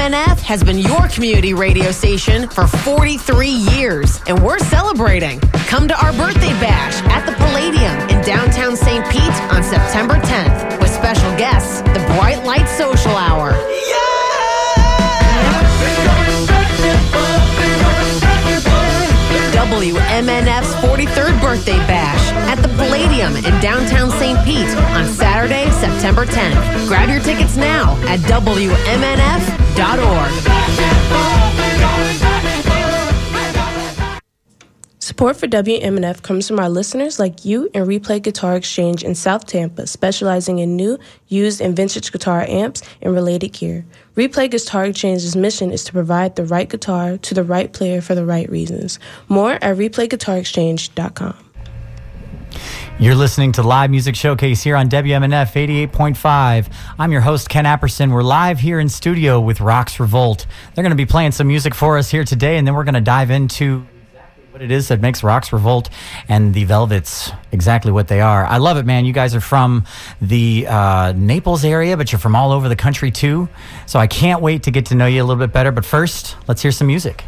WMNF has been your community radio station for 43 years, and we're celebrating. Come to our birthday bash at the Palladium in downtown St. Pete on September 10th with special guests, the Bright Light Social Hour. WMNF's 43rd birthday bash at the Palladium in downtown St. Pete on Saturday, September 10th. Grab your tickets now at WMNF.org. Support for WMNF comes from our listeners like you and Replay Guitar Exchange in South Tampa, specializing in new, used, and vintage guitar amps and related gear. Replay Guitar Exchange's mission is to provide the right guitar to the right player for the right reasons. More at replayguitarexchange.com. You're listening to Live Music Showcase here on WMNF 88.5. I'm your host, Ken Apperson. We're live here in studio with Rocks Revolt. They're going to be playing some music for us here today, and then we're going to dive into what it is that makes Rocks Revolt and the Velvets exactly what they are. I love it, man. You guys are from the uh, Naples area, but you're from all over the country too. So I can't wait to get to know you a little bit better. But first, let's hear some music.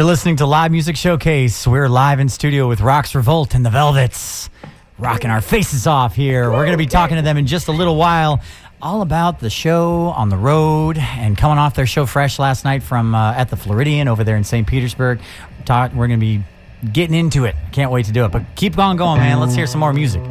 You're listening to Live Music Showcase. We're live in studio with Rocks Revolt and the Velvets, rocking our faces off here. We're going to be talking to them in just a little while, all about the show on the road and coming off their show fresh last night from uh, at the Floridian over there in St. Petersburg. Talk, we're going to be getting into it. Can't wait to do it. But keep on going, man. Let's hear some more music.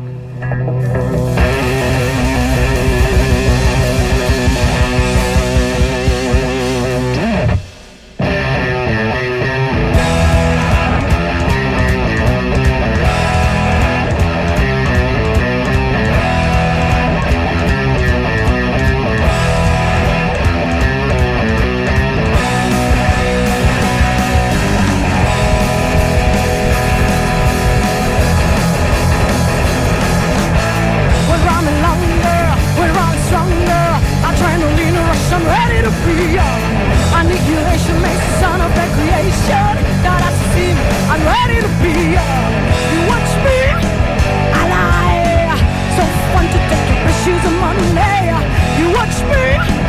Annihilation makes the son of that creation that I've seen. I'm ready to be young. You watch me, I lie. To take your money. You watch me.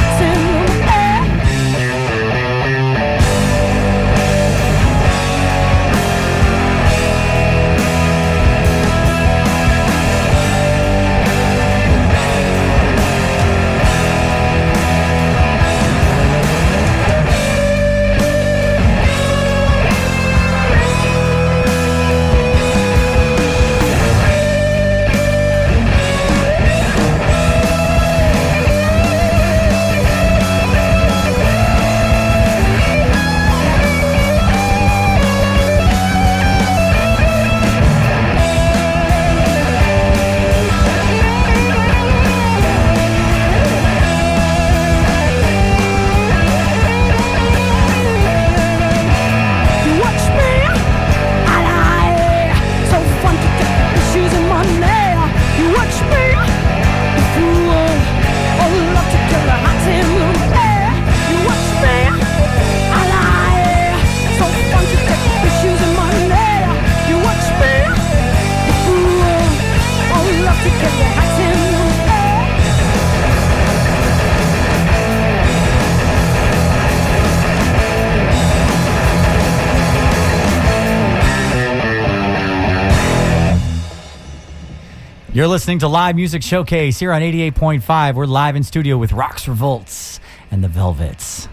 You're listening to Live Music Showcase here on 88.5. We're live in studio with Rocks Revolts and the Velvets.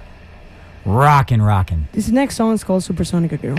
Rockin', rockin'. This next song is called Supersonica Girl.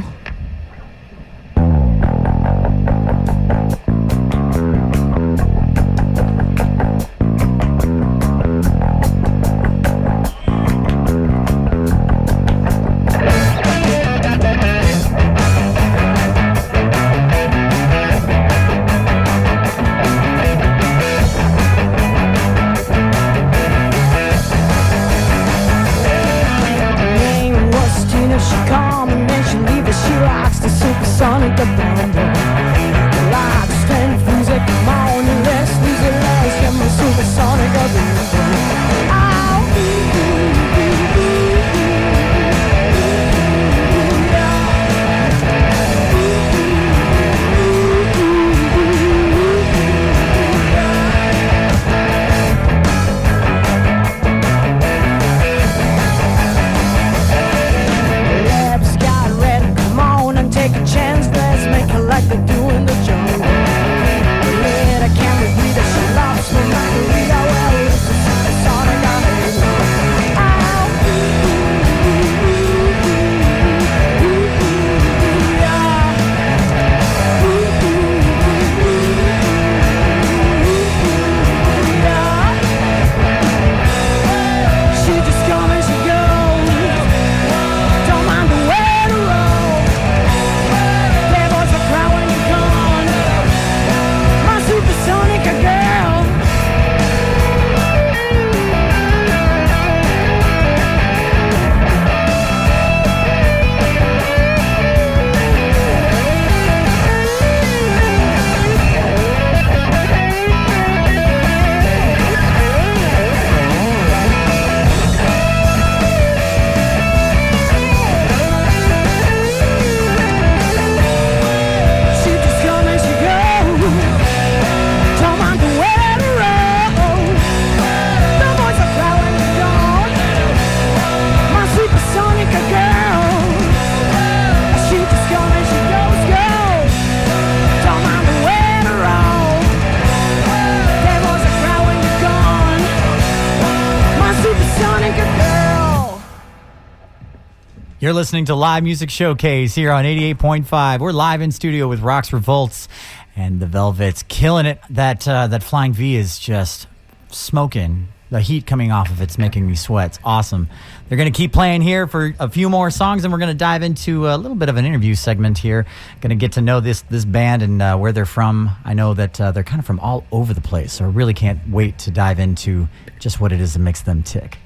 You're listening to Live Music Showcase here on 88.5. We're live in studio with Rocks Revolts and the Velvets, killing it. That uh, that Flying V is just smoking. The heat coming off of it's making me sweat. It's awesome. They're going to keep playing here for a few more songs, and we're going to dive into a little bit of an interview segment here. Going to get to know this this band and uh, where they're from. I know that uh, they're kind of from all over the place, so I really can't wait to dive into just what it is that makes them tick.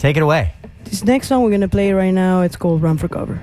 Take it away. This next song we're gonna play right now, it's called Run for Cover.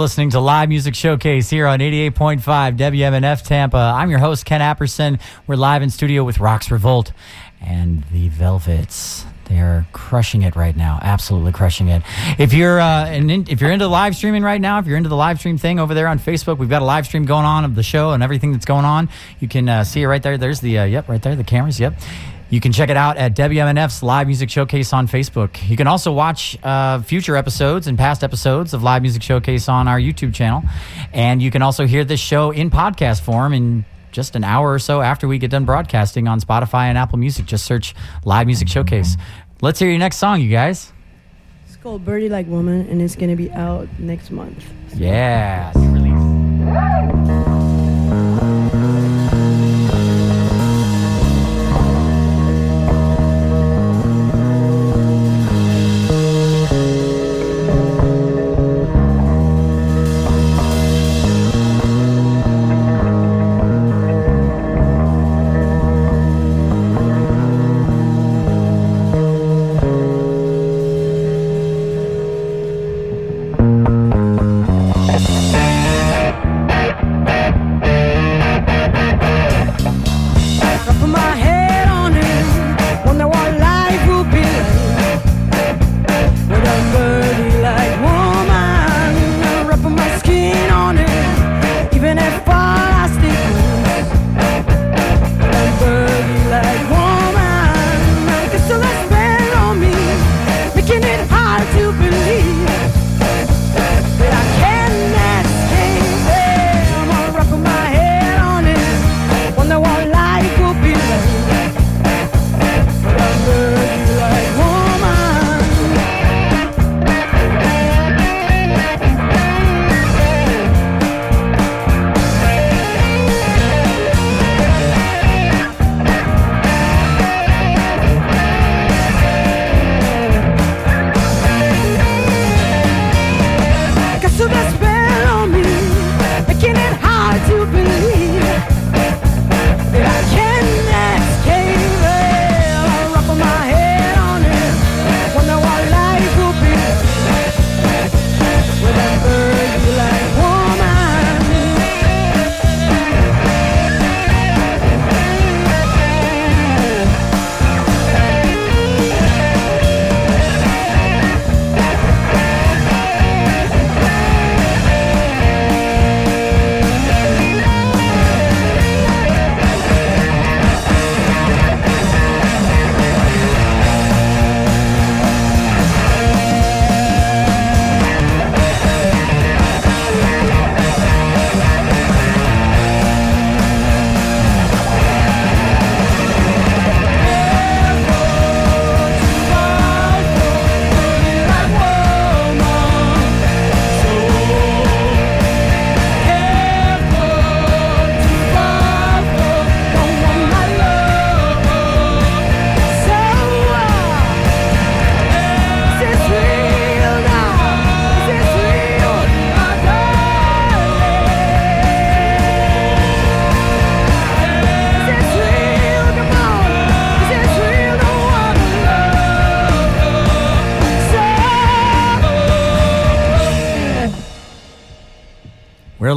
Listening to Live Music Showcase here on 88.5 WMNF Tampa. I'm your host, Ken Apperson. We're live in studio with Rocks Revolt and the Velvets. They're crushing it right now, absolutely crushing it. If you're uh, in, if you're into live streaming right now, if you're into the live stream thing over there on Facebook, we've got a live stream going on of the show and everything that's going on. You can uh, see it right there. There's the uh, yep, right there, the cameras. Yep. You can check it out at WMNF's Live Music Showcase on Facebook. You can also watch uh, future episodes and past episodes of Live Music Showcase on our YouTube channel. And you can also hear this show in podcast form in just an hour or so after we get done broadcasting on Spotify and Apple Music. Just search Live Music Showcase. Let's hear your next song, you guys. It's called Birdie Like Woman, and it's gonna be out next month. Yeah.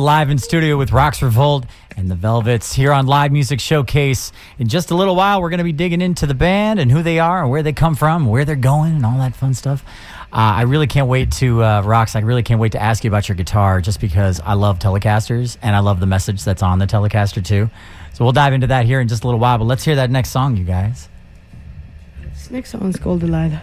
Live in studio with Rocks Revolt and the Velvets here on Live Music Showcase. In just a little while, we're going to be digging into the band and who they are and where they come from, where they're going, and all that fun stuff. Uh, I really can't wait to, uh, Rocks, I really can't wait to ask you about your guitar just because I love Telecasters and I love the message that's on the Telecaster too. So we'll dive into that here in just a little while, but let's hear that next song, you guys. This next song's called Delilah.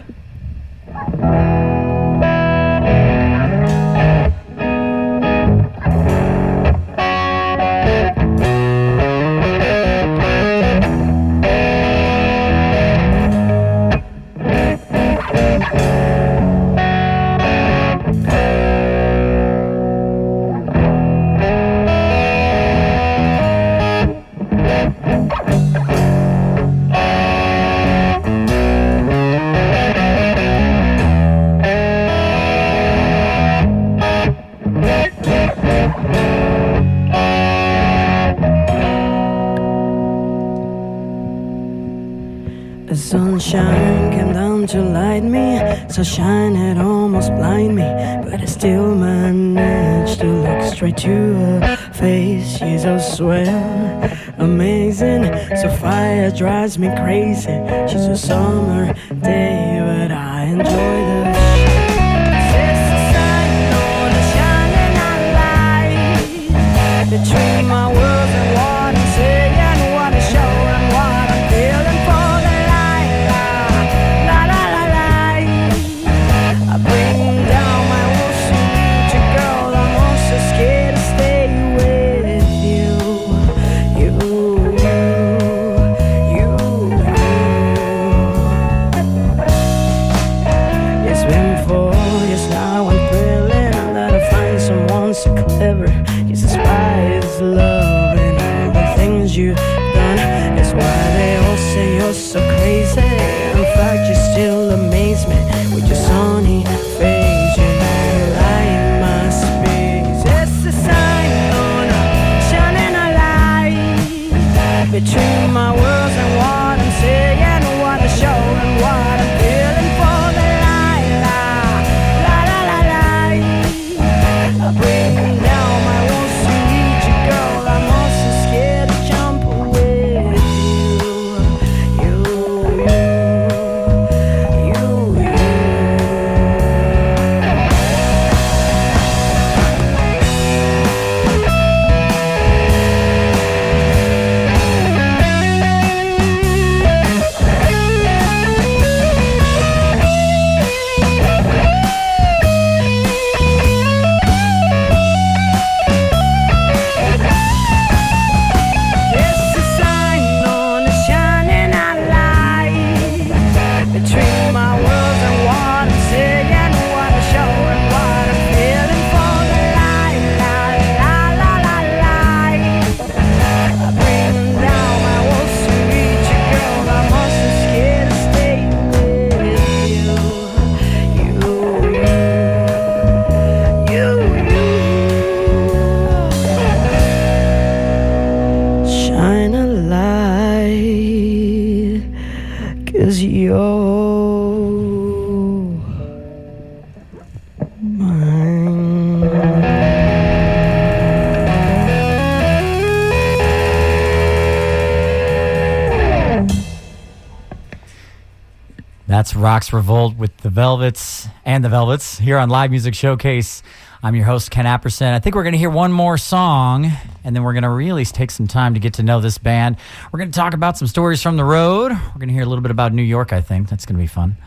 That's Rocks Revolt with the Velvets and the Velvets here on Live Music Showcase. I'm your host, Ken Apperson. I think we're going to hear one more song, and then we're going to really take some time to get to know this band. We're going to talk about some stories from the road. We're going to hear a little bit about New York, I think. That's going to be fun.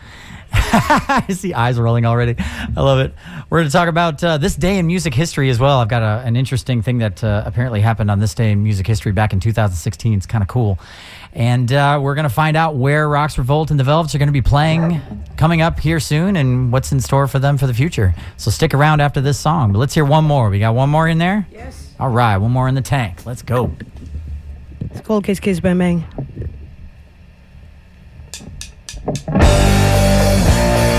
I see eyes rolling already. I love it. We're going to talk about uh, this day in music history as well. I've got a, an interesting thing that uh, apparently happened on this day in music history back in 2016. It's kind of cool. And uh, we're going to find out where Rocks Revolt and the Velvets are going to be playing coming up here soon and what's in store for them for the future. So stick around after this song. But let's hear one more. We got one more in there? Yes. All right, one more in the tank. Let's go. It's called Case Kiss Bang Bang. Música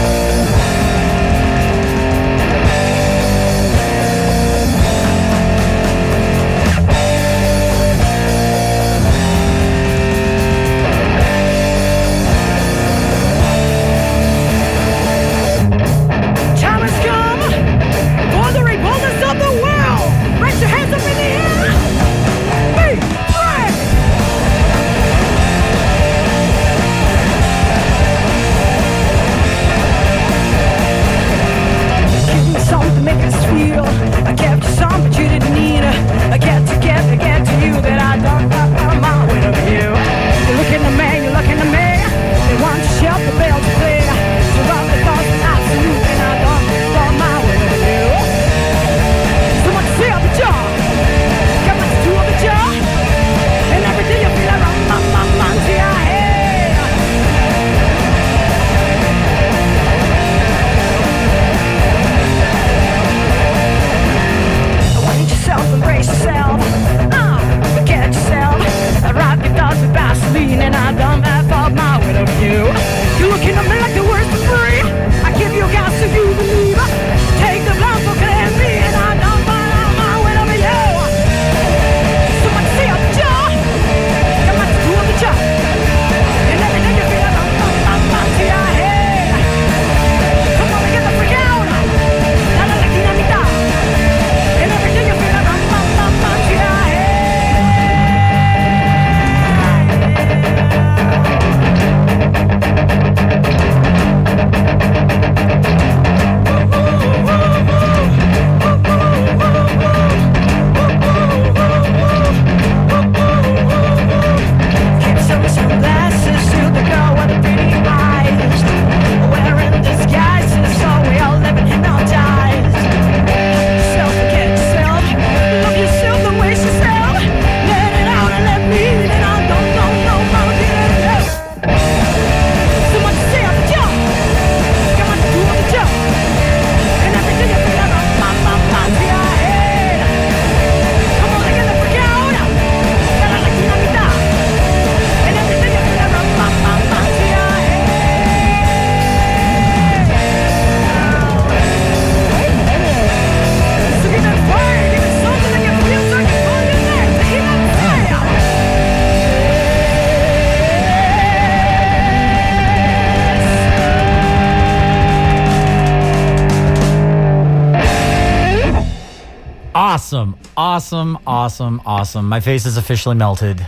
Awesome, awesome, awesome, awesome. My face is officially melted.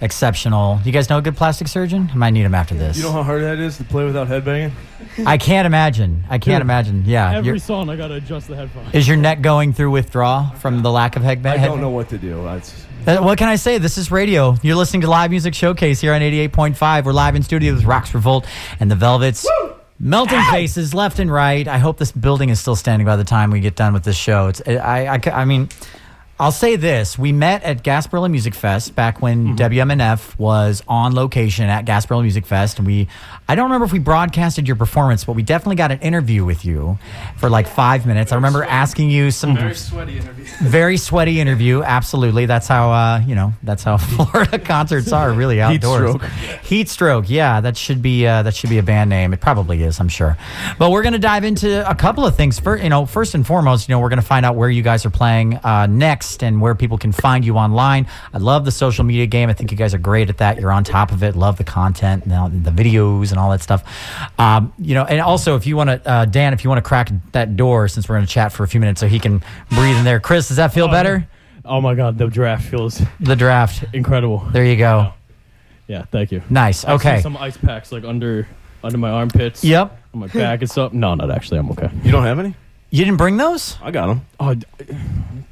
Exceptional. You guys know a good plastic surgeon? I might need him after this. You know how hard that is to play without headbanging? I can't imagine. I can't Dude, imagine. Yeah. Every you're- song I gotta adjust the headphones. is your neck going through withdrawal from the lack of head I don't know what to do. It's, Uh, What can I say? This is radio. You're listening to Live Music Showcase here on 88.5. We're live in studio with Rocks Revolt and the Velvets. Melting faces left and right. I hope this building is still standing by the time we get done with this show. It's I I, I mean, I'll say this: we met at Gasparilla Music Fest back when WMNF was on location at Gasparilla Music Fest, and we I don't remember if we broadcasted your performance, but we definitely got an interview with you for like five minutes. I remember asking you some very sweaty interview. very sweaty interview. Absolutely, that's how uh, you know that's how Florida concerts are. Really outdoors. Heat stroke. Heat stroke. Yeah, that should be uh, that should be a band name. It probably is. I'm sure. But we're going to dive into a couple of things. For you know, first and foremost, you know, we're going to find out where you guys are playing uh, next and where people can find you online. I love the social media game. I think you guys are great at that. You're on top of it. Love the content, and the the videos, and all that stuff. Um, you know, and also if you want to, uh, Dan, if you want to crack that door, since we're going to chat for a few minutes, so he can breathe in there. Chris, does that feel better? Oh my god, the draft feels The draft. incredible. There you go. Yeah, thank you. Nice. I Okay. some ice packs like under under my armpits. Yep. On my back and stuff. No, not actually. I'm okay. You don't have any? You didn't bring those? I got them. Oh, d-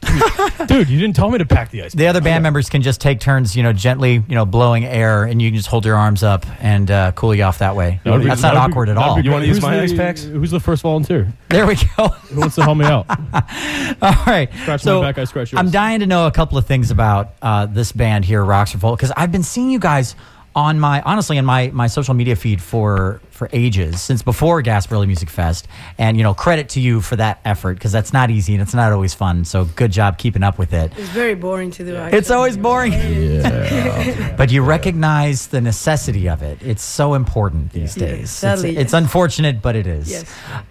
dude, you didn't tell me to pack the ice. The other band members can just take turns, you know, gently, you know, blowing air, and you can just hold your arms up and uh, cool you off that way. That'd be- That's not that'd be- awkward at all. You wanna use Who's my the- ice packs? Who's the first volunteer? There we go. Who wants to help me out? All right. Scratch so my back, I scratch yours. I'm dying to know a couple of things about uh, this band here, Rocks Revolt, because I've been seeing you guys on my honestly in my my social media feed for for ages since before Gasparilla Music Fest, and you know credit to you for that effort because that's not easy and it's not always fun. So good job keeping up with it. It's very boring to do. It's always boring. Yeah. but you recognize the necessity of it. It's so important these Yeah. days. It's, Sadly, it's yes. unfortunate, but it is. Yes.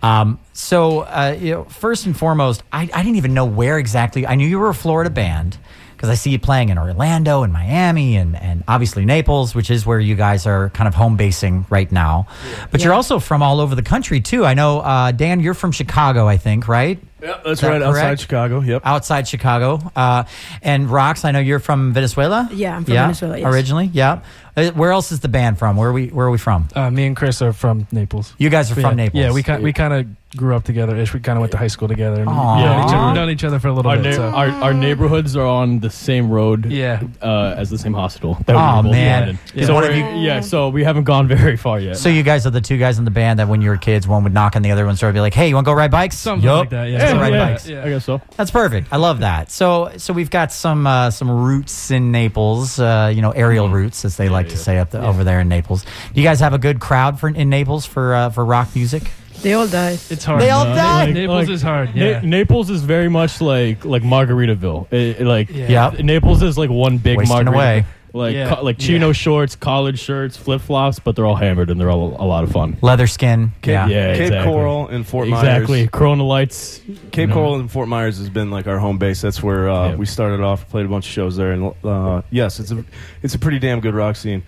Um, so, uh, you know, first and foremost, I, I didn't even know where exactly. I knew you were a Florida band because I see you playing in Orlando and Miami and, and obviously Naples, which is where you guys are kind of home basing right now. But you're also from all over the country, too. I know, uh, Dan, you're from Chicago, I think, right? Yeah, that's that right. Outside? Chicago. Yep. outside Chicago. Uh, and Rox, I know you're from Venezuela. Yeah, I'm from Venezuela, yes. Originally, yeah. Uh, where else is the band from? Where are we? Where are we from? Uh, me and Chris are from Naples. You guys are But from yeah, Naples. Yeah, we kind we kind of grew up together. Ish. We kind of went to high school together. And Aw. we've known each, other, known each other for a little Our, bit. na- so. our our neighborhoods are on the same road. Yeah. Uh, as the same hospital. that we Aw, were both man. born in. Yeah. So One of we're- you- yeah. So we haven't gone very far yet. So you guys are the two guys in the band that when you were kids, one would knock on the other one's door and be like, "Hey, you want to go ride bikes?" Something Yup. like that, yeah. Let's go Yeah, ride yeah, bikes. yeah. I guess so. That's perfect. I love that. So, so we've got some uh, some roots in Naples. Uh, you know, aerial roots, as they like to say up the, over there in Naples. Do you guys have a good crowd for in Naples for uh, for rock music? They all died. it's hard. They all man. died? Naples is hard. Na- Yeah. Naples is very much like like Margaritaville. It- it, like Yeah. Yep. Naples is like one big Wasting margarita. away. Like Yeah. co- like chino Yeah. shorts, college shirts, flip flops, but they're all hammered and they're all a lot of fun. Leather skin. Yeah. Yeah, Cape exactly. Coral and Fort Myers. exactly. Corona lights. Cape No. Coral and Fort Myers has been like our home base. That's where uh, Yeah. we started off. Played a bunch of shows there, and uh, yes, it's a it's a pretty damn good rock scene.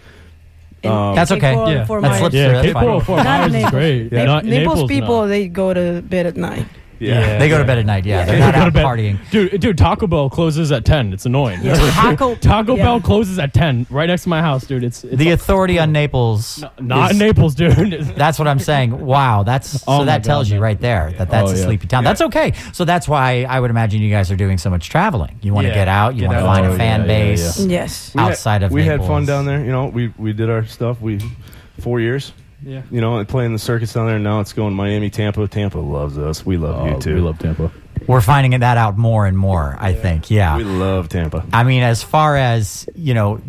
And- Um, That's okay. Coral Yeah. Fort That Myers. Yeah, through, that's Cape fine. Coral, Fort Not Myers is Naples. great. Na- Not- Naples, no. people they go to bed at night. Yeah, They go to bed at night. Yeah, they're not Go to out bed. partying. Dude, dude, Taco Bell closes at ten. It's annoying. Taco Taco yeah. Bell closes at ten, right next to my house, dude. It's, it's The authority on Naples. not is- in Naples, dude. That's what I'm saying. Wow, that's Oh so that God, tells you right there that that's Oh, a yeah. sleepy town. That's okay. So that's why I would imagine you guys are doing so much traveling. You want to Yeah, get out. You want to find Oh, a fan yeah, yeah, base. Yes. We had- outside of Naples. we had fun down there. You know, we we did our stuff. We four years. Yeah. You know, playing the circuits down there. and Now it's going Miami, Tampa. Tampa loves us. We love you Oh, too. We love Tampa. We're finding that out more and more. I think. Yeah. We love Tampa. I mean, as far as, you know,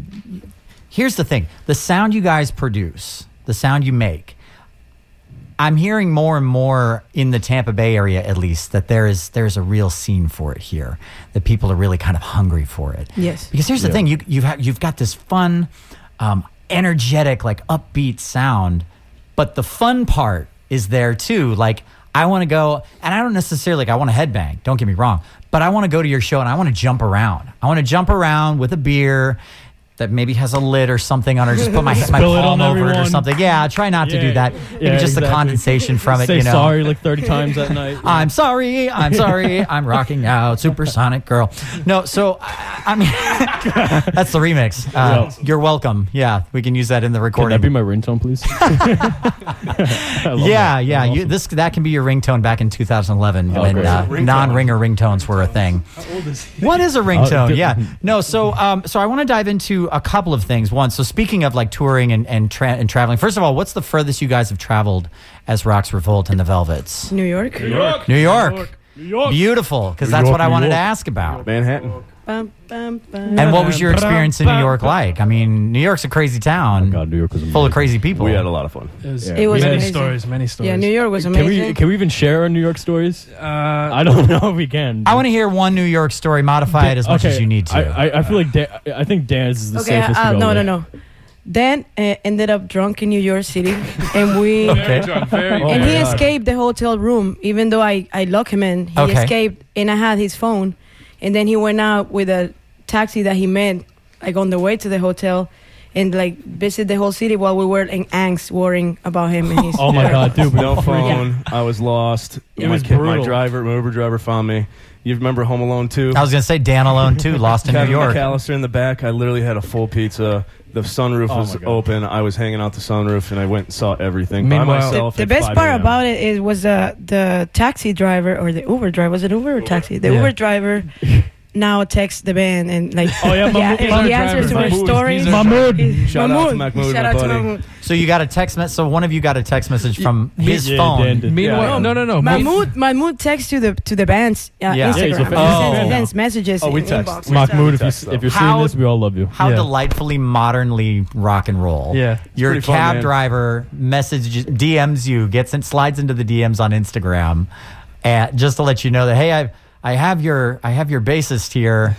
here's the thing the sound you guys produce, the sound you make, I'm hearing more and more in the Tampa Bay area, at least, that there is there's a real scene for it here. That people are really kind of hungry for it. Yes. Because here's the Yeah. thing: you you've ha- you've got this fun, um, energetic, like upbeat sound, but the fun part is there too. Like I want to go, and I don't necessarily like I want to headbang. Don't get me wrong, but I want to go to your show and I want to jump around. I want to jump around with a beer. That maybe has a lid or something on, or just put my my Spill it palm on over it or everyone. something. Yeah, try not to do Yeah, that. yeah, Maybe just the condensation from it. Say you know, sorry like 30 times that night. I'm sorry. I'm sorry. I'm rocking out. Supersonic girl. No, so I, I mean, that's the remix. Uh, Yeah. You're welcome. Yeah, we can use that in the Can recording. that be my ringtone, please? I love yeah, that. yeah. That's You, this that can be your ringtone back in 2011 Oh, when great. uh, Ringtone. non-ringer ringtones were a thing. What is a ringtone? good. yeah. No. So, um, so I want to dive into a couple of things. One. So, speaking of like touring and and, tra- and traveling, first of all, what's the furthest you guys have traveled as Rocks Revolt and the Velvets? New York. New York. Beautiful, because New that's York, Beautiful, because that's what I New wanted to ask about. Manhattan. Bum, bum, bum. And what was your experience in New York like? I mean, New York's a crazy town, Oh, God, New York was full of amazing. crazy people. We had a lot of fun. It was, Yeah. It was many amazing. stories, many stories. Yeah, New York was Can amazing. we can we even share our New York stories? Uh, I don't know if we can. I want to hear one New York story. Modify it as much Okay, as you need to. I, I, I feel like Dan, I think Dan's is the okay, safest. uh, to go no, no, with. no. Dan uh, ended up drunk in New York City, and we Okay. very Oh and my he God. escaped the hotel room. Even though I I locked him in, he Okay. escaped, and I had his phone. And then he went out with a taxi that he met, like on the way to the hotel, and like visit the whole city while we were in angst, worrying about him. And his Oh my God, dude! No we- phone. I was lost. It my, was kid- my driver, my Uber driver found me. You remember Home Alone too? I was going to say Dan Alone too, lost in New Kevin York. McAllister in the back. I literally had a full pizza. The sunroof Oh was my God. open. I was hanging out the sunroof, and I went and saw everything by Meanwhile- myself. the at best 5 part a.m. about it is was uh, the taxi driver or the Uber driver was it Uber or taxi? The Yeah. Uber driver now text the band and like Oh, yeah, Mahmoud- he Mahmoud answers to driver. their Mahmoud, stories. he's our- Mahmoud. Shout out to Mahmoud, Shout my out to buddy. Mahmoud. So you got a text message. So one of you got a text message from his Yeah, phone. Dan. Meanwhile, Yeah. no, no, no. Mahmoud, Mahmoud texts to the to the band's uh, Yeah. Yeah, he's Instagram. a he fan. sends, Oh. he sends messages. Oh, we in text. inbox. Mahmoud, if, text, you, if though. you're seeing How- this, we all love you. How Yeah. delightfully modernly rock and roll. Yeah. Your pretty fun, cab driver messages, DMs you, gets in, slides into the DMs on Instagram, and just to let you know that hey, I I have your I have your bassist here.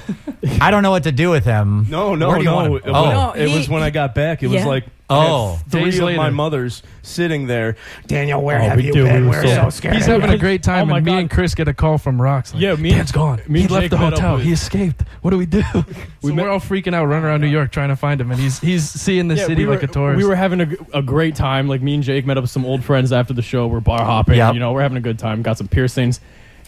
I don't know what to do with him. No, no, Where do you no. want him? It, Oh. No, it he- was when I got back. It was Yeah. like Oh. I had three Days of later. my mothers sitting there. Daniel, where Oh, have we you do. been? We were We're so- so scared. He's having a great time, Oh my and me God. and Chris get a call from Rocks. Like, Yeah, me and- Dan's gone. me he and left Jake the met up hotel. with- He escaped. What do we do? We so met- we're all freaking out, running around New York trying to find him, and he's he's seeing the Yeah, city we were, like a tourist. We were having a, g- a great time. Like me and Jake met up with some old friends after the show. We're bar hopping. Yep. You know, we're having a good time. Got some piercings.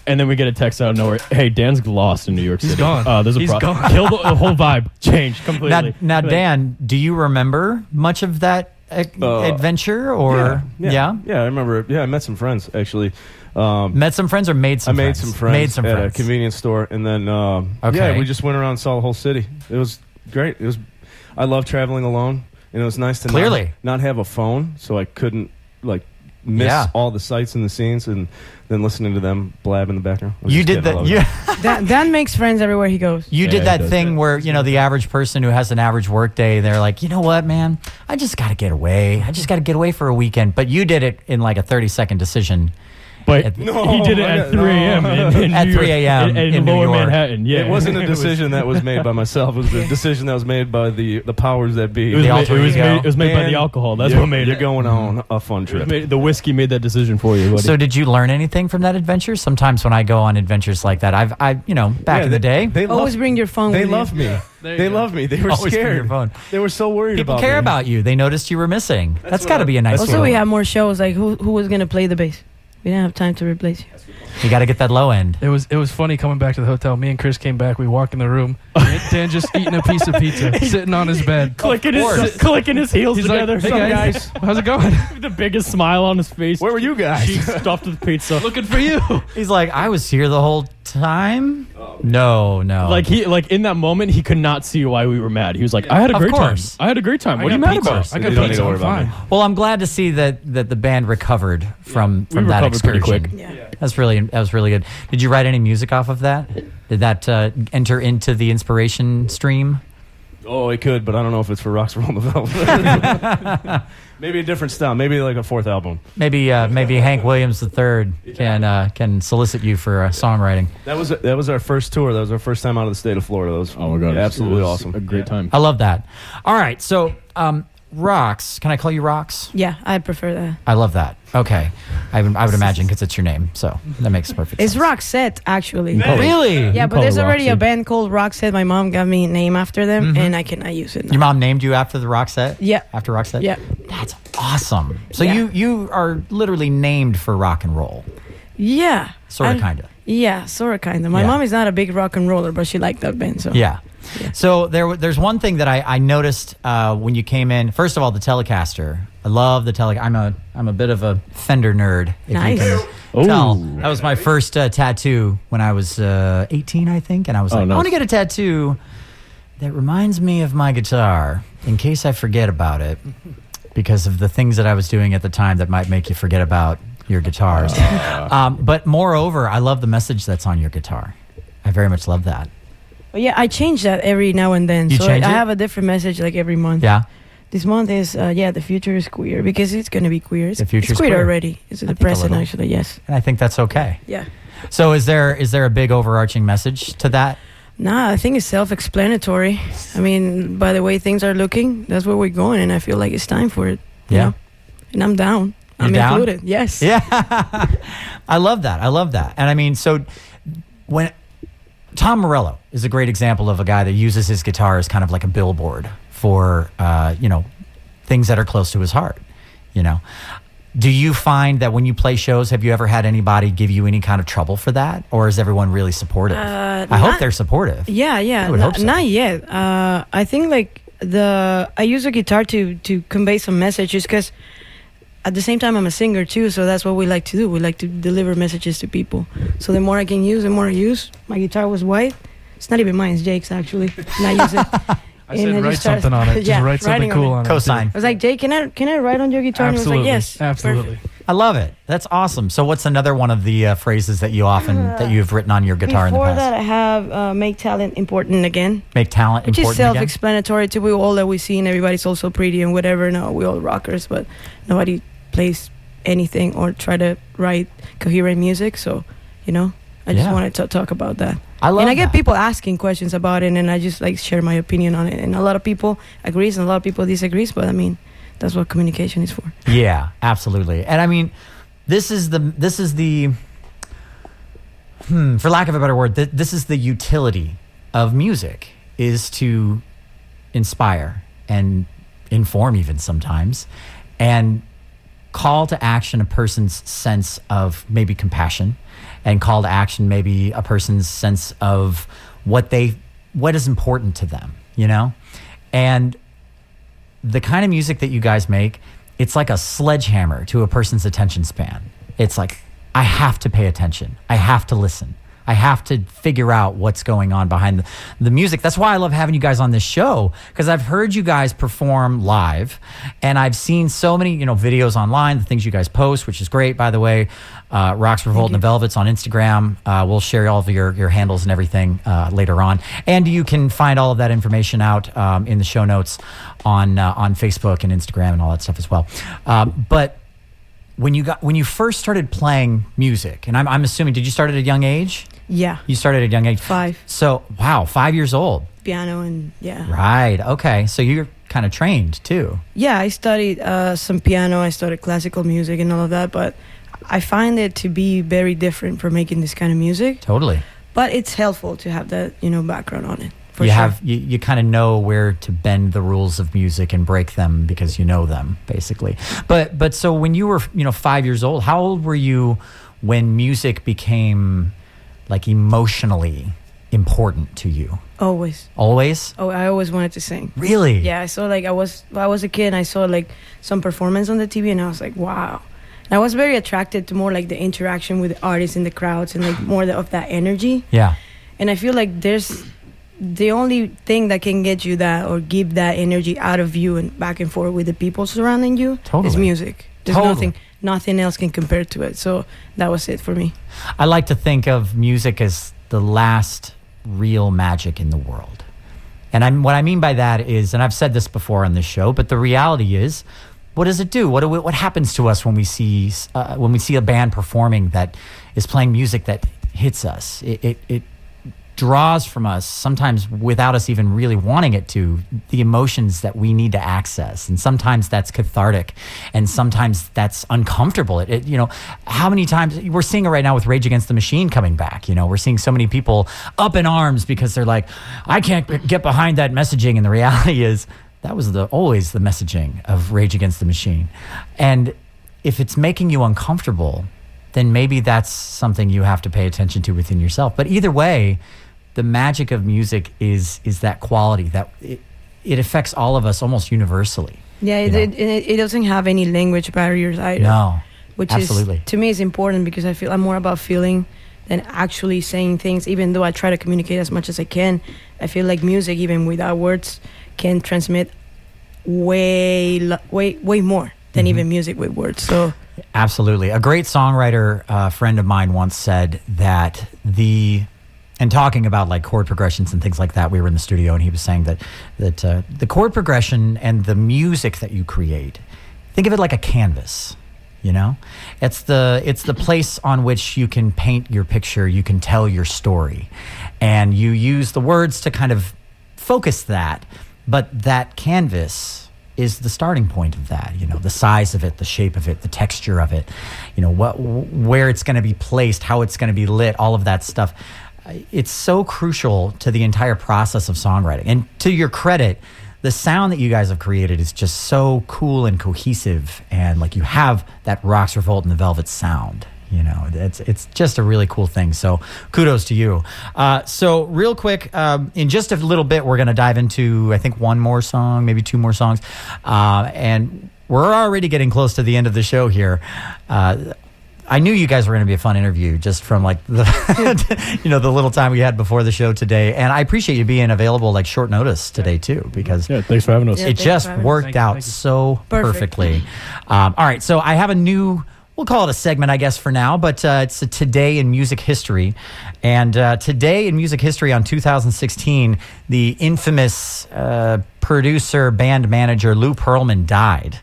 And then we get a text out of nowhere. Hey, Dan's lost in New York He's City. gone. Uh, there's a He's problem. gone. Kill the, the whole vibe. Changed completely. Now, now, Like, Dan, do you remember much of that uh, Uh, adventure, or yeah, yeah, yeah, I remember. Yeah, I met some friends actually. Um, met some friends, or made I some? made friends? some friends Made some at friends. a convenience store, and then um, Okay. yeah, we just went around and saw the whole city. It was great. It was. I love traveling alone, and it was nice to Clearly. not, not have a phone, so I couldn't like miss Yeah. all the sights and the scenes, and then listening to them blab in the background. You did kidding, I that. love You, it. Dan, Dan makes friends everywhere he goes. you Yeah, did he that thing that. where you know the average person who has an average work day, they're like, you know what, man, I just got to get away. I just got to get away for a weekend. But you did it in like a thirty second decision. But No, he did it at 3 a.m. in, in At New 3 a.m. in, in in New Lower York. Manhattan. Yeah, It wasn't a was- decision that was made by myself. It was a decision that was made by the the powers that be. It was, The made, alter it was ego. made, it was made by the alcohol. That's what made You're it. going on a fun It trip. made- the whiskey made that decision for you. Buddy. So did you learn anything from that adventure? Sometimes when I go on adventures like that, I've I you know back Yeah, in the they- day, they Always love, bring your phone. they with you. love me. You They go. love me. They were Always bring scared. your phone. They were so worried people about care me. about you. They noticed you were missing. That's got to be a nice. that's Also, feeling. we have more shows. Like who who was gonna play the bass? We didn't have time to replace you. You got to get that low end. It was it was funny coming back to the hotel. Me and Chris came back. We walk in the room. Dan, Dan just eating a piece of pizza, sitting on his bed. clicking his, clicking his heels He's like, together. "Hey guys, how's it going? the biggest smile on his face. Where were you guys? Cheeks stuffed with pizza. Looking for you." He's like, I was here the whole time. No, no. Like he, like in that moment, he could not see why we were mad. He was like, "I had a Of great course. time. I had a great time. What are you got mad about?" I got You don't need pizza. worry I'm about fine. me. well, I'm glad to see that that the band recovered from from that recovered pretty excursion. quick. Yeah. That's really that was really good. Did you write any music off of that? Did that uh, enter into the inspiration stream? Oh, it could, but I don't know if it's for Rocks Roll the Velvet. Maybe a different style. Maybe like a fourth album. Maybe uh, maybe Hank Williams III can uh, can solicit you for uh, songwriting. That was that was our first tour. That was our first time out of the state of Florida. That was Oh my god, absolutely It was awesome. A great time. I love that. All right, so um, Rocks. Can I call you Rocks? Yeah, I'd prefer that. I love that. Okay. I would, I would imagine because it's your name. So that makes perfect sense. It's. Roxette, actually. Oh, really? Yeah, but there's her already a band called Roxette. My mom got me a name after them, Mhm. and I cannot use it. Now. Your mom named you after the Roxette? Yeah. After Roxette? Yeah. That's awesome. So Yeah. you you are literally named for rock and roll. Yeah. Sort of, I- kind of. Yeah, sort of, kind of. My Yeah. mom is not a big rock and roller, but she liked that band. So Yeah. So there, there's one thing that I, I noticed uh, when you came in. First of all, the Telecaster. I love the Tele. I'm a I'm a bit of a Fender nerd. If Nice. you can tell. That was my first uh, tattoo when I was uh, 18, I think, and I was Oh, like, I want to get a tattoo that reminds me of my guitar in case I forget about it because of the things that I was doing at the time that might make you forget about your guitars. um, but moreover, I love the message that's on your guitar. I very much love that. But yeah, I change that every now and then. You so change I it? have a different message like every month. Yeah. This month is uh, yeah, the future is queer because it's gonna be queer. It's, The future's it's queer, queer. already. It's I think a depressing little. actually. Yes. And I think that's okay. Yeah. So is there is there a big overarching message to that? Nah, I think it's self-explanatory. I mean, by the way things are looking, that's where we're going, and I feel like it's time for it. you Yeah. know? And I'm down. You're I'm down? included. Yes. Yeah. I love that. I love that. And I mean, so when Tom Morello is a great example of a guy that uses his guitar as kind of like a billboard for uh, you know, things that are close to his heart, you know. Do you find that when you play shows, have you ever had anybody give you any kind of trouble for that, or is everyone really supportive? Uh, I hope they're supportive. Yeah, yeah. I would no- hope so. Not yet. Uh, I think like the I use a guitar to to convey some messages because at the same time I'm a singer too, so that's what we like to do. We like to deliver messages to people. So the more I can use, the more I use. My guitar was white. It's not even mine. It's Jake's actually. And I use it. I said write just started- something on it. Just yeah, write something cool on it. Cosign. I was like, Jake, can I can I write on your guitar? Absolutely. And he was like, yes, Absolutely. perfect. I love it. That's awesome. So, what's another one of the uh, phrases that you often that you've written on your guitar in the past? Before past? that, I have uh, make talent important again. Make talent Which is important again. self-explanatory to we all that we see, and everybody's also pretty and whatever. No, we all rockers, but nobody plays anything or try to write coherent music. So, you know, I just Yeah. wanted to talk about that. I love and I get that. people asking questions about it, and I just like share my opinion on it. And a lot of people agrees, and a lot of people disagrees. But I mean, that's what communication is for. Yeah, absolutely. And I mean, this is the this is the hmm, for lack of a better word, th- this is the utility of music is to inspire and inform even sometimes and call to action a person's sense of maybe compassion and call to action maybe a person's sense of what they what is important to them, you know? And the kind of music that you guys make, it's like a sledgehammer to a person's attention span. It's like, I have to pay attention. I have to listen. I have to figure out what's going on behind the, the music. That's why I love having you guys on this show because I've heard you guys perform live and I've seen so many, you know, videos online, the things you guys post, which is great, by the way. Uh, Rocks, Revolt, and the Velvets on Instagram. Uh, we'll share all of your, your handles and everything uh, later on. And you can find all of that information out um, in the show notes on, uh, on Facebook and Instagram and all that stuff as well. Um, but when you got when you first started playing music, and I'm, I'm assuming, did you start at a young age? Yeah, You started at a young age. five So wow, five years old. piano and yeah. Right. Okay. So you're kind of trained too. Yeah, I studied uh, some piano. I studied classical music and all of that, but I find it to be very different for making this kind of music. Totally. But it's helpful to have that, you know, background on it. For you sure. have you, you kind of know where to bend the rules of music and break them because you know them basically. But but so when you were you know five years old, how old were you when music became like emotionally important to you? always. Always. Oh, I always wanted to sing. Really? Yeah, I saw like I was I was a kid and I saw like some performance on the TV and I was like, wow. And I was very attracted to more like the interaction with the artists in the crowds and like more of that energy. Yeah. And I feel like there's the only thing that can get you that or give that energy out of you and back and forth with the people surrounding you totally. is music. There's Totally. nothing nothing else can compare to it. So that was it for me. I like to think of music as the last real magic in the world. And I'm, what I mean by that is, and I've said this before on this show, but the reality is, what does it do? What, do we, what happens to us when we see uh, when we see a band performing that is playing music that hits us? It, it, it draws from us sometimes without us even really wanting it to the emotions that we need to access. And sometimes that's cathartic and sometimes that's uncomfortable. It, it you know how many times we're seeing it right now with rage against the machine coming back. You know we're seeing so many people up in arms because they're like i can't get behind that messaging. And the reality is that was the always the messaging of rage against the machine. And if it's making you uncomfortable then maybe that's something you have to pay attention to within yourself. But either way, the magic of music is is that quality that it, it affects all of us almost universally. Yeah, it, it, it, doesn't have any language barriers either. No, which absolutely. is to me is important because I feel I'm more about feeling than actually saying things. Even though I try to communicate as much as I can, I feel like music, even without words, can transmit way way way more than Mhm. even music with words. So Absolutely. A great songwriter uh, friend of mine once said that the and talking about like chord progressions and things like that, we were in the studio and he was saying that that uh, the chord progression and the music that you create, think of it like a canvas. You know, it's the it's the place on which you can paint your picture, you can tell your story, and you use the words to kind of focus that. But that canvas is the starting point of that. You know, the size of it, the shape of it, the texture of it. You know, what where it's going to be placed, how it's going to be lit, all of that stuff. It's so crucial to the entire process of songwriting. And to your credit, the sound that you guys have created is just so cool and cohesive, and like you have that Rocks Revolt and the Velvet sound. You know, it's it's just a really cool thing. So kudos to you. Uh, so real quick, um, in just a little bit, we're going to dive into I think one more song, maybe two more songs, uh, and we're already getting close to the end of the show here. Uh, I knew you guys were going to be a fun interview just from like the you know the little time we had before the show today, and I appreciate you being available like short notice today too because Yeah, thanks for having us. Yeah, it just for having us. worked Thank out thank you. so Perfect. perfectly. Um, all right, so I have a new. We'll call it a segment, I guess, for now, but uh, it's a today in music history. And uh, today in music history on 2016, the infamous uh, producer, band manager Lou Pearlman died.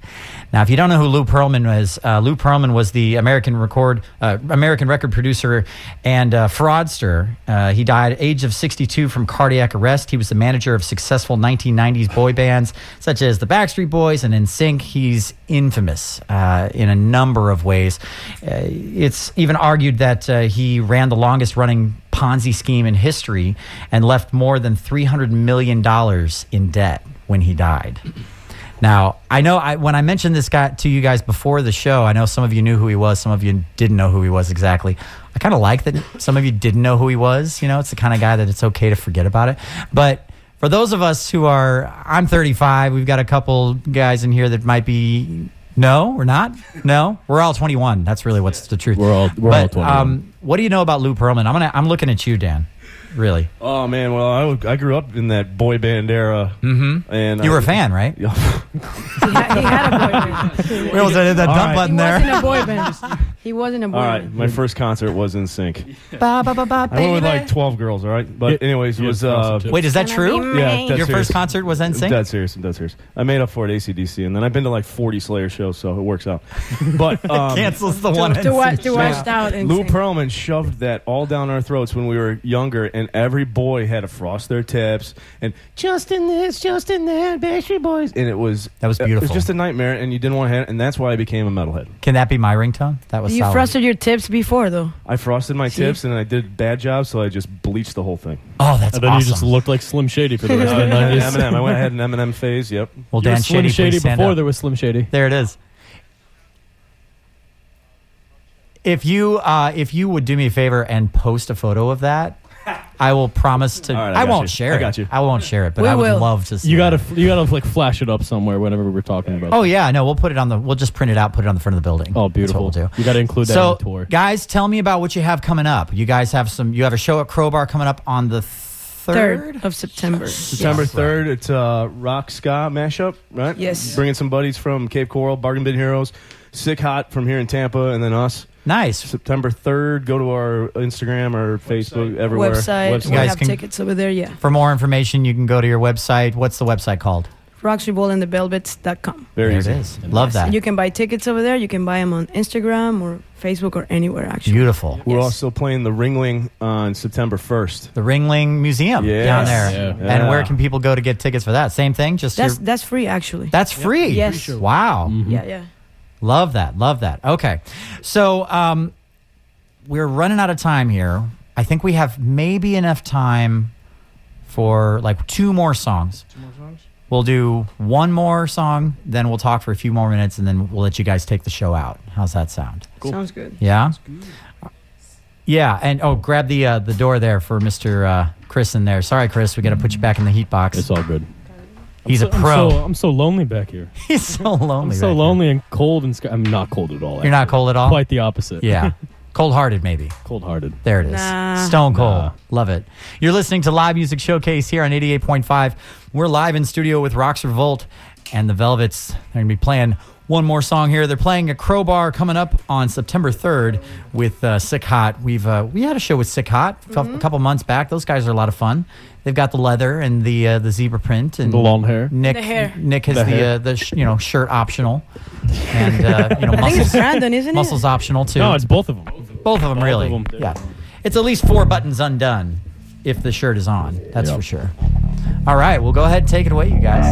Now, if you don't know who Lou Pearlman was, uh, Lou Pearlman was the American record, uh, American record producer and uh, fraudster. Uh, he died at age of 62 from cardiac arrest. He was the manager of successful 1990s boy bands such as the Backstreet Boys and NSYNC. He's infamous uh, in a number of ways. Uh, it's even argued that he ran the longest running Ponzi scheme in history and left more than $300 million in debt when he died. Now, I know I, when I mentioned this guy to you guys before the show, I know some of you knew who he was, some of you didn't know who he was exactly. I kind of like that some of you didn't know who he was. You know, it's the kind of guy that it's okay to forget about it. But for those of us who are, I'm 35, we've got a couple guys in here that might be. No, we're not. No, we're all 21. That's really what's the truth. We're all- we're all 21. Um, what do you know about Lou Pearlman? I'm gonna. I'm looking at you, Dan. Really. Oh man, well I, w- I grew up in that boy band era, Mm-hmm. and You were a fan, right? Yeah. he, ha- he had a boy band. We almost hit that All dump right. button He there. wasn't a boy band. He wasn't a boy band. All right, band. my first concert was NSYNC. Ba, ba, ba, ba, I went with like twelve girls. All right, but anyways, it was uh. Wait, is that true? yeah, dead Your serious. first concert was I'm NSYNC? dead serious. I'm dead serious. I made up for it ACDC, and then I've been to like 40 Slayer shows, so it works out. But um, Cancels the one. to, watch, to NSYNC watch out Lou sing. Pearlman shoved that all down our throats when we were younger, and every boy had to frost their tips and just in this, just in that, Backstreet Boys, and it was That was beautiful. It beautiful. was just a nightmare, and you didn't want to have and that's why I became a metalhead. Can that be my ringtone? That was You solid. frosted your tips before, though. I frosted my See? tips, and I did bad jobs, so I just bleached the whole thing. Oh, that's And then awesome. you just looked like Slim Shady for the rest of the night. Eminem. I went I had an Eminem phase. Yep. well, You were Dan Slim Shady, Shady please stand before up. there was Slim Shady. There it is. If you uh, if you would do me a favor and post a photo of that, I will promise to. All right, I I, got won't you. share I it. got you. I won't share it, but We I would will. love to. See You gotta, that. you gotta like flash it up somewhere whenever we're talking about. Oh yeah, no, we'll put it on the. We'll just print it out, put it on the front of the building. oh, beautiful. That's what we'll do. You gotta include that so, in the tour. guys, tell me about what you have coming up. You guys have some. You have a show at Crowbar coming up on the third. Third of September. September Yes. third. It's a rock ska mashup, right? Yes. Bringing some buddies from Cape Coral, Bargain Bin Heroes, Sick Hot from here in Tampa, and then us. Nice. September third. Go to our Instagram or Facebook everywhere. Website. You We guys have can- tickets over there, yeah. For more information, you can go to your website. What's the website called? roxrevoltandthevelvets.com. Very there easy. it is. Love that. You can buy tickets over there. You can buy them on Instagram or Facebook or anywhere, actually. Beautiful. We're Yes. also playing the Ringling on September 1st. The Ringling Museum Yes. down there. Yeah. And where can people go to get tickets for that? Same thing. Just That's your- that's free, actually. that's free. Yes. Wow. yeah, yeah. Love that. Love that. Okay. So um, we're running out of time here. I think we have maybe enough time for like two more songs. Two more songs? We'll do one more song, then we'll talk for a few more minutes, and then we'll let you guys take the show out. How's that sound? Sounds good. Yeah? Yeah, and oh, grab the uh, the door there for Mr. Uh, Chris in there. Sorry, Chris, we got to put you back in the heat box. It's all good. He's I'm a pro. I'm so, I'm so lonely back here. He's so lonely. I'm so right lonely and cold and sc- I'm not cold at all. now. You're not cold at all. Quite the opposite. Yeah, cold-hearted maybe. Cold-hearted. There it is. Nah. Stone cold. Nah. Love it. You're listening to Live Music Showcase here on 88.5. We're live in studio with Rox Revolt and the Velvets. They're going to be playing one more song here. They're playing a Crowbar coming up on September 3rd with uh, Sick Hot. We've uh, we had a show with Sick Hot a cou- a couple months back. Those guys are a lot of fun. They've got the leather and the uh, the zebra print and The long hair. Nick The hair. Nick has The the, uh, the sh- you know shirt optional and uh, you know I think it's muscles Brandon, isn't it? muscles optional too. No, it's both of them. Both of them, Both really. of 'em, yeah. Yeah. It's at least four buttons undone if the shirt is on. That's Yep. for sure. All right. Well, go ahead and take it away, you guys.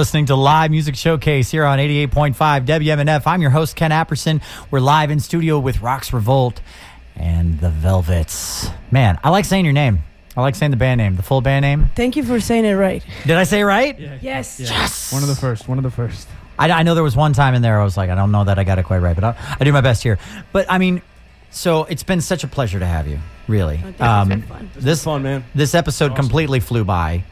Listening to Live Music Showcase here on 88.5 WMNF. I'm your host, Ken Apperson. We're live in studio with Rocks Revolt and the Velvets. Man, I like saying your name. I like saying the band name, the full band name. Thank you for saying it right. Did I say it right? Yes. Yes. One of the first. One of the first. I, I know there was one time in there I was like, I don't know that I got it quite right, but I, I do my best here. But I mean, so it's been such a pleasure to have you, really. Um, it's been fun. This fun, man. This episode completely flew by,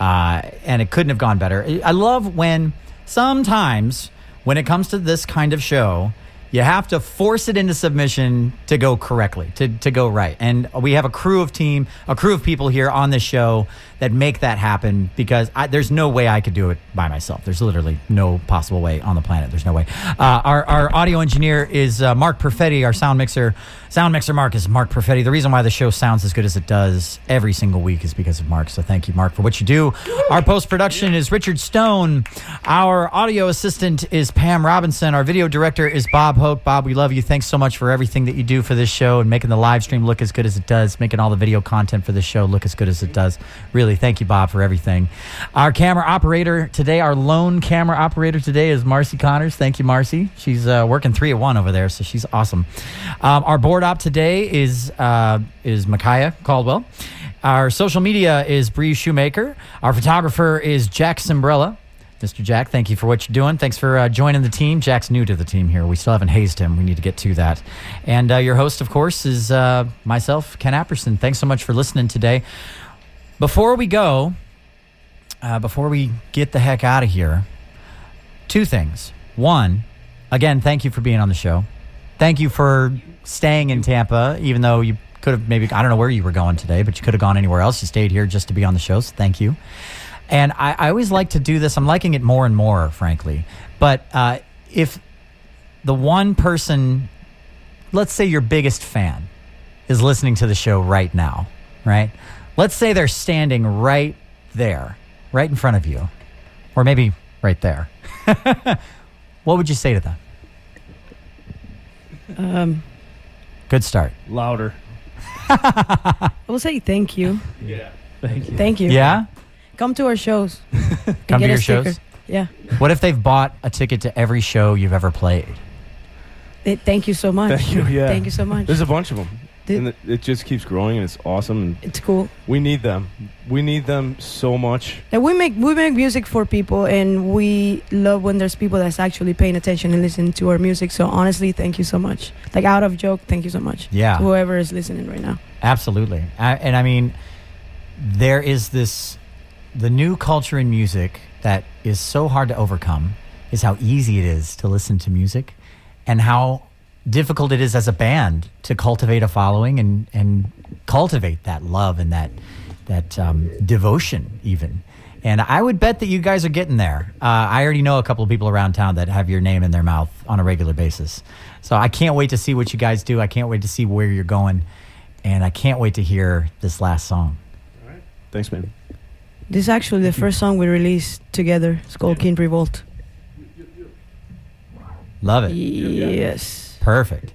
uh, and it couldn't have gone better. I I love when sometimes when it comes to this kind of show, You have to force it into submission to go correctly, to, to go right. And we have a crew of team, a crew of people here on this show that make that happen because I, there's no way I could do it by myself. There's literally no possible way on the planet. There's no way. Uh, our, our audio engineer is uh, Mark Perfetti. Our sound mixer, sound mixer Mark is Mark Perfetti. The reason why the show sounds as good as it does every single week is because of Mark. So thank you, Mark, for what you do. Our post production is Richard Stone. Our audio assistant is Pam Robinson. Our video director is Bob Hoke. Bob, we love you. Thanks so much for everything that you do for this show and making the live stream look as good as it does, making all the video content for this show look as good as it does. Really, thank you, Bob, for everything. Our camera operator today, our lone camera operator today is Marcy Connors. Thank you, Marcy. She's uh, working three at one over there, so she's awesome. Um, our board op today is uh, is Micaiah Caldwell. Our social media is Bree Shoemaker. Our photographer is Jack Simbrella. Mr. Jack, thank you for what you're doing. Thanks for uh, joining the team. Jack's new to the team here. We still haven't hazed him. We need to get to that. And uh, your host, of course, is uh, myself, Ken Apperson. Thanks so much for listening today. Before we go, uh, before we get the heck out of here, two things. One, again, thank you for being on the show. Thank you for staying in Tampa, even though you could have maybe, I don't know where you were going today, but you could have gone anywhere else. You stayed here just to be on the show. So thank you. And I, I always like to do this. I'm liking it more and more, frankly. But uh, if the one person, let's say your biggest fan, is listening to the show right now, right? Let's say they're standing right there, right in front of you, or maybe right there. what would you say to them? Um, Good start. Louder. I will say thank you. Yeah. Thank you. Thank you. Yeah? Come to our shows. Come to your sticker. shows? Yeah. What if they've bought a ticket to every show you've ever played? They- thank you so much. Thank you. Yeah. Thank you so much. There's a bunch of them. Did- and it, it just keeps growing and it's awesome. And It's cool. we need them. We need them so much. And we make we make music for people, and we love when there's people that's actually paying attention and listening to our music. So honestly, thank you so much. Like out of joke, thank you so much. Yeah. To whoever is listening right now. Absolutely. I, and I mean, there is this the new culture in music that is so hard to overcome is how easy it is to listen to music and how difficult it is as a band to cultivate a following and, and cultivate that love and that that um, devotion even. And i would bet that you guys are getting there. Uh, i already know a couple of people around town that have your name in their mouth on a regular basis. So i can't wait to see what you guys do. I can't wait to see where you're going. And i can't wait to hear this last song. All right. Thanks, man. This is actually the first song we released together. It's called King Revolt. love it Yes. perfect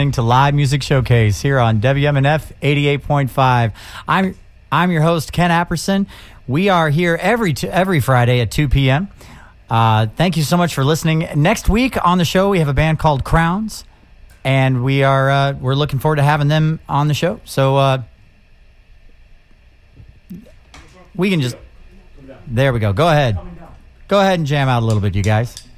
listening to Live Music Showcase here on WMNF 88.5. I'm I'm your host Ken Apperson. We are here every t- every Friday at 2 p.m. Uh, thank you so much for listening. Next week on the show we have a band called Crowns, and we are uh, we're looking forward to having them on the show. So uh, we can just there we go. Go ahead, go ahead and jam out a little bit, you guys.